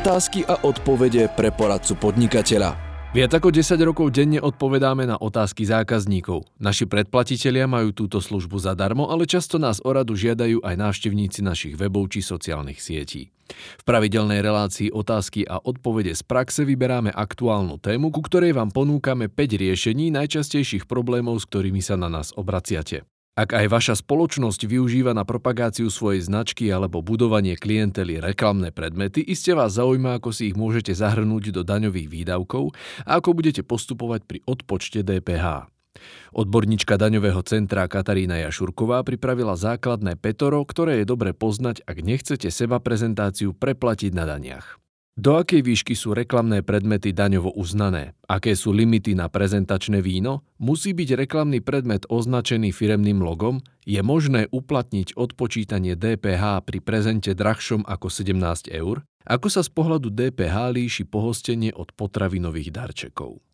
Otázky a odpovede pre poradcu podnikateľa. Viac ako 10 rokov denne odpovedáme na otázky zákazníkov. Naši predplatitelia majú túto službu zadarmo, ale často nás o radu žiadajú aj návštevníci našich webov či sociálnych sietí. V pravidelnej relácii otázky a odpovede z praxe vyberáme aktuálnu tému, ku ktorej vám ponúkame 5 riešení najčastejších problémov, s ktorými sa na nás obraciate. Ak aj vaša spoločnosť využíva na propagáciu svojej značky alebo budovanie klientely reklamné predmety, iste vás zaujíma, ako si ich môžete zahrnúť do daňových výdavkov a ako budete postupovať pri odpočte DPH. Odborníčka daňového centra Katarína Jašurková pripravila základné petoro, ktoré je dobre poznať, ak nechcete seba prezentáciu preplatiť na daniach. Do akej výšky sú reklamné predmety daňovo uznané? Aké sú limity na prezentačné víno? Musí byť reklamný predmet označený firemným logom? Je možné uplatniť odpočítanie DPH pri prezente drahšom ako 17 eur? Ako sa z pohľadu DPH líši pohostenie od potravinových darčekov?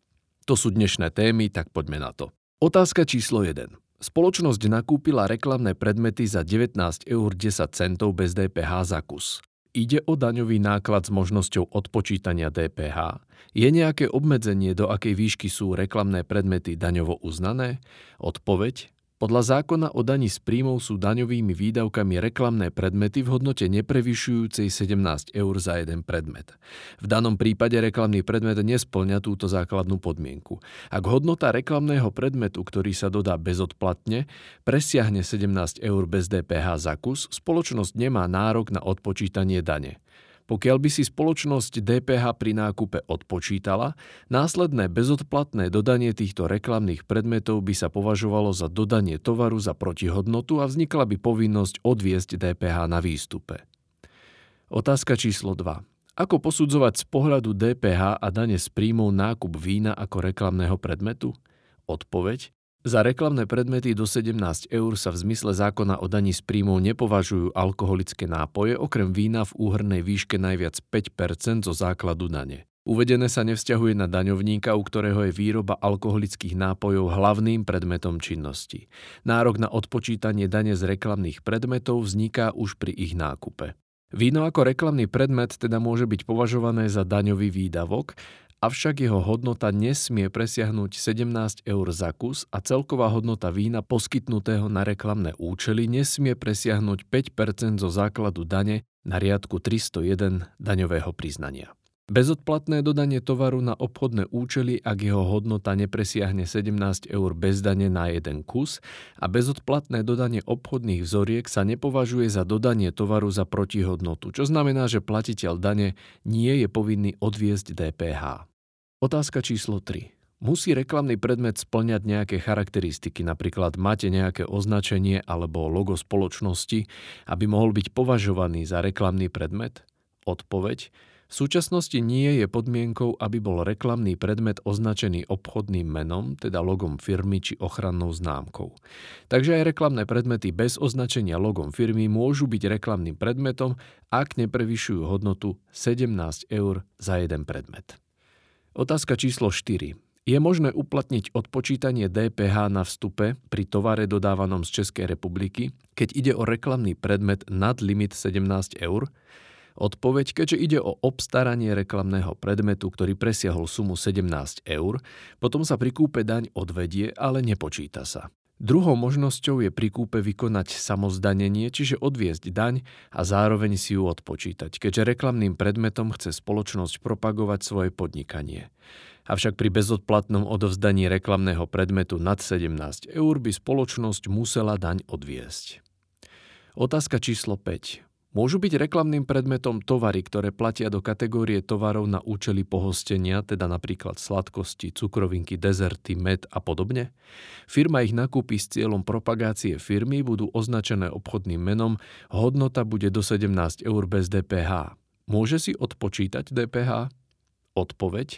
To sú dnešné témy, tak poďme na to. Otázka číslo 1. Spoločnosť nakúpila reklamné predmety za 19 eur 10 centov bez DPH za kus. Ide o daňový náklad s možnosťou odpočítania DPH? Je nejaké obmedzenie, do akej výšky sú reklamné predmety daňovo uznané? Odpoveď podľa zákona o daní z príjmov sú daňovými výdavkami reklamné predmety v hodnote neprevyšujúcej 17 eur za jeden predmet. V danom prípade reklamný predmet nesplňa túto základnú podmienku. Ak hodnota reklamného predmetu, ktorý sa dodá bezodplatne, presiahne 17 eur bez DPH za kus, spoločnosť nemá nárok na odpočítanie dane. Pokiaľ by si spoločnosť DPH pri nákupe odpočítala, následné bezodplatné dodanie týchto reklamných predmetov by sa považovalo za dodanie tovaru za protihodnotu a vznikla by povinnosť odviesť DPH na výstupe. Otázka číslo 2. Ako posudzovať z pohľadu DPH a dane z príjmov nákup vína ako reklamného predmetu? Odpoveď. Za reklamné predmety do 17 eur sa v zmysle zákona o daní z príjmov nepovažujú alkoholické nápoje, okrem vína v úhrnej výške najviac 5 zo základu dane. Uvedené sa nevzťahuje na daňovníka, u ktorého je výroba alkoholických nápojov hlavným predmetom činnosti. Nárok na odpočítanie dane z reklamných predmetov vzniká už pri ich nákupe. Víno ako reklamný predmet teda môže byť považované za daňový výdavok, avšak jeho hodnota nesmie presiahnuť 17 eur za kus a celková hodnota vína poskytnutého na reklamné účely nesmie presiahnuť 5% zo základu dane na riadku 301 daňového priznania. Bezodplatné dodanie tovaru na obchodné účely, ak jeho hodnota nepresiahne 17 eur bez dane na jeden kus a bezodplatné dodanie obchodných vzoriek sa nepovažuje za dodanie tovaru za protihodnotu, čo znamená, že platiteľ dane nie je povinný odviesť DPH. Otázka číslo 3. Musí reklamný predmet splňať nejaké charakteristiky, napríklad máte nejaké označenie alebo logo spoločnosti, aby mohol byť považovaný za reklamný predmet? Odpoveď v súčasnosti nie je podmienkou, aby bol reklamný predmet označený obchodným menom, teda logom firmy či ochrannou známkou. Takže aj reklamné predmety bez označenia logom firmy môžu byť reklamným predmetom, ak neprevyšujú hodnotu 17 eur za jeden predmet. Otázka číslo 4. Je možné uplatniť odpočítanie DPH na vstupe pri tovare dodávanom z Českej republiky, keď ide o reklamný predmet nad limit 17 eur? Odpoveď, keďže ide o obstaranie reklamného predmetu, ktorý presiahol sumu 17 eur, potom sa pri kúpe daň odvedie, ale nepočíta sa. Druhou možnosťou je pri kúpe vykonať samozdanenie, čiže odviesť daň a zároveň si ju odpočítať, keďže reklamným predmetom chce spoločnosť propagovať svoje podnikanie. Avšak pri bezodplatnom odovzdaní reklamného predmetu nad 17 eur by spoločnosť musela daň odviesť. Otázka číslo 5. Môžu byť reklamným predmetom tovary, ktoré platia do kategórie tovarov na účely pohostenia, teda napríklad sladkosti, cukrovinky, dezerty, med a podobne? Firma ich nakúpi s cieľom propagácie firmy, budú označené obchodným menom, hodnota bude do 17 eur bez DPH. Môže si odpočítať DPH? Odpoveď.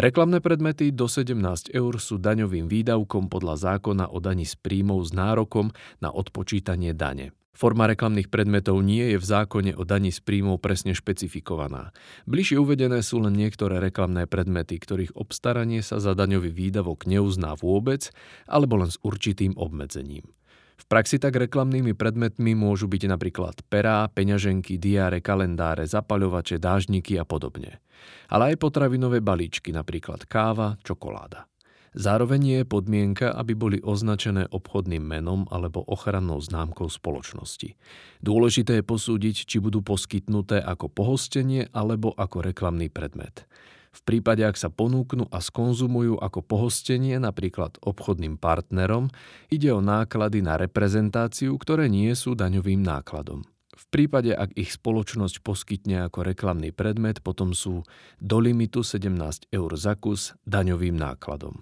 Reklamné predmety do 17 eur sú daňovým výdavkom podľa zákona o daní z príjmov s nárokom na odpočítanie dane. Forma reklamných predmetov nie je v zákone o daní z príjmov presne špecifikovaná. Bližšie uvedené sú len niektoré reklamné predmety, ktorých obstaranie sa za daňový výdavok neuzná vôbec alebo len s určitým obmedzením. V praxi tak reklamnými predmetmi môžu byť napríklad perá, peňaženky, diáre, kalendáre, zapaľovače, dážniky a podobne. Ale aj potravinové balíčky, napríklad káva, čokoláda. Zároveň je podmienka, aby boli označené obchodným menom alebo ochrannou známkou spoločnosti. Dôležité je posúdiť, či budú poskytnuté ako pohostenie alebo ako reklamný predmet. V prípade, ak sa ponúknú a skonzumujú ako pohostenie napríklad obchodným partnerom, ide o náklady na reprezentáciu, ktoré nie sú daňovým nákladom. V prípade, ak ich spoločnosť poskytne ako reklamný predmet, potom sú do limitu 17 eur za kus daňovým nákladom.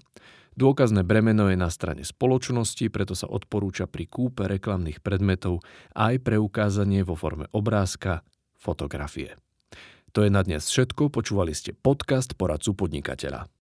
Dôkazné bremeno je na strane spoločnosti, preto sa odporúča pri kúpe reklamných predmetov aj preukázanie vo forme obrázka, fotografie. To je na dnes všetko, počúvali ste podcast Poradcu podnikateľa.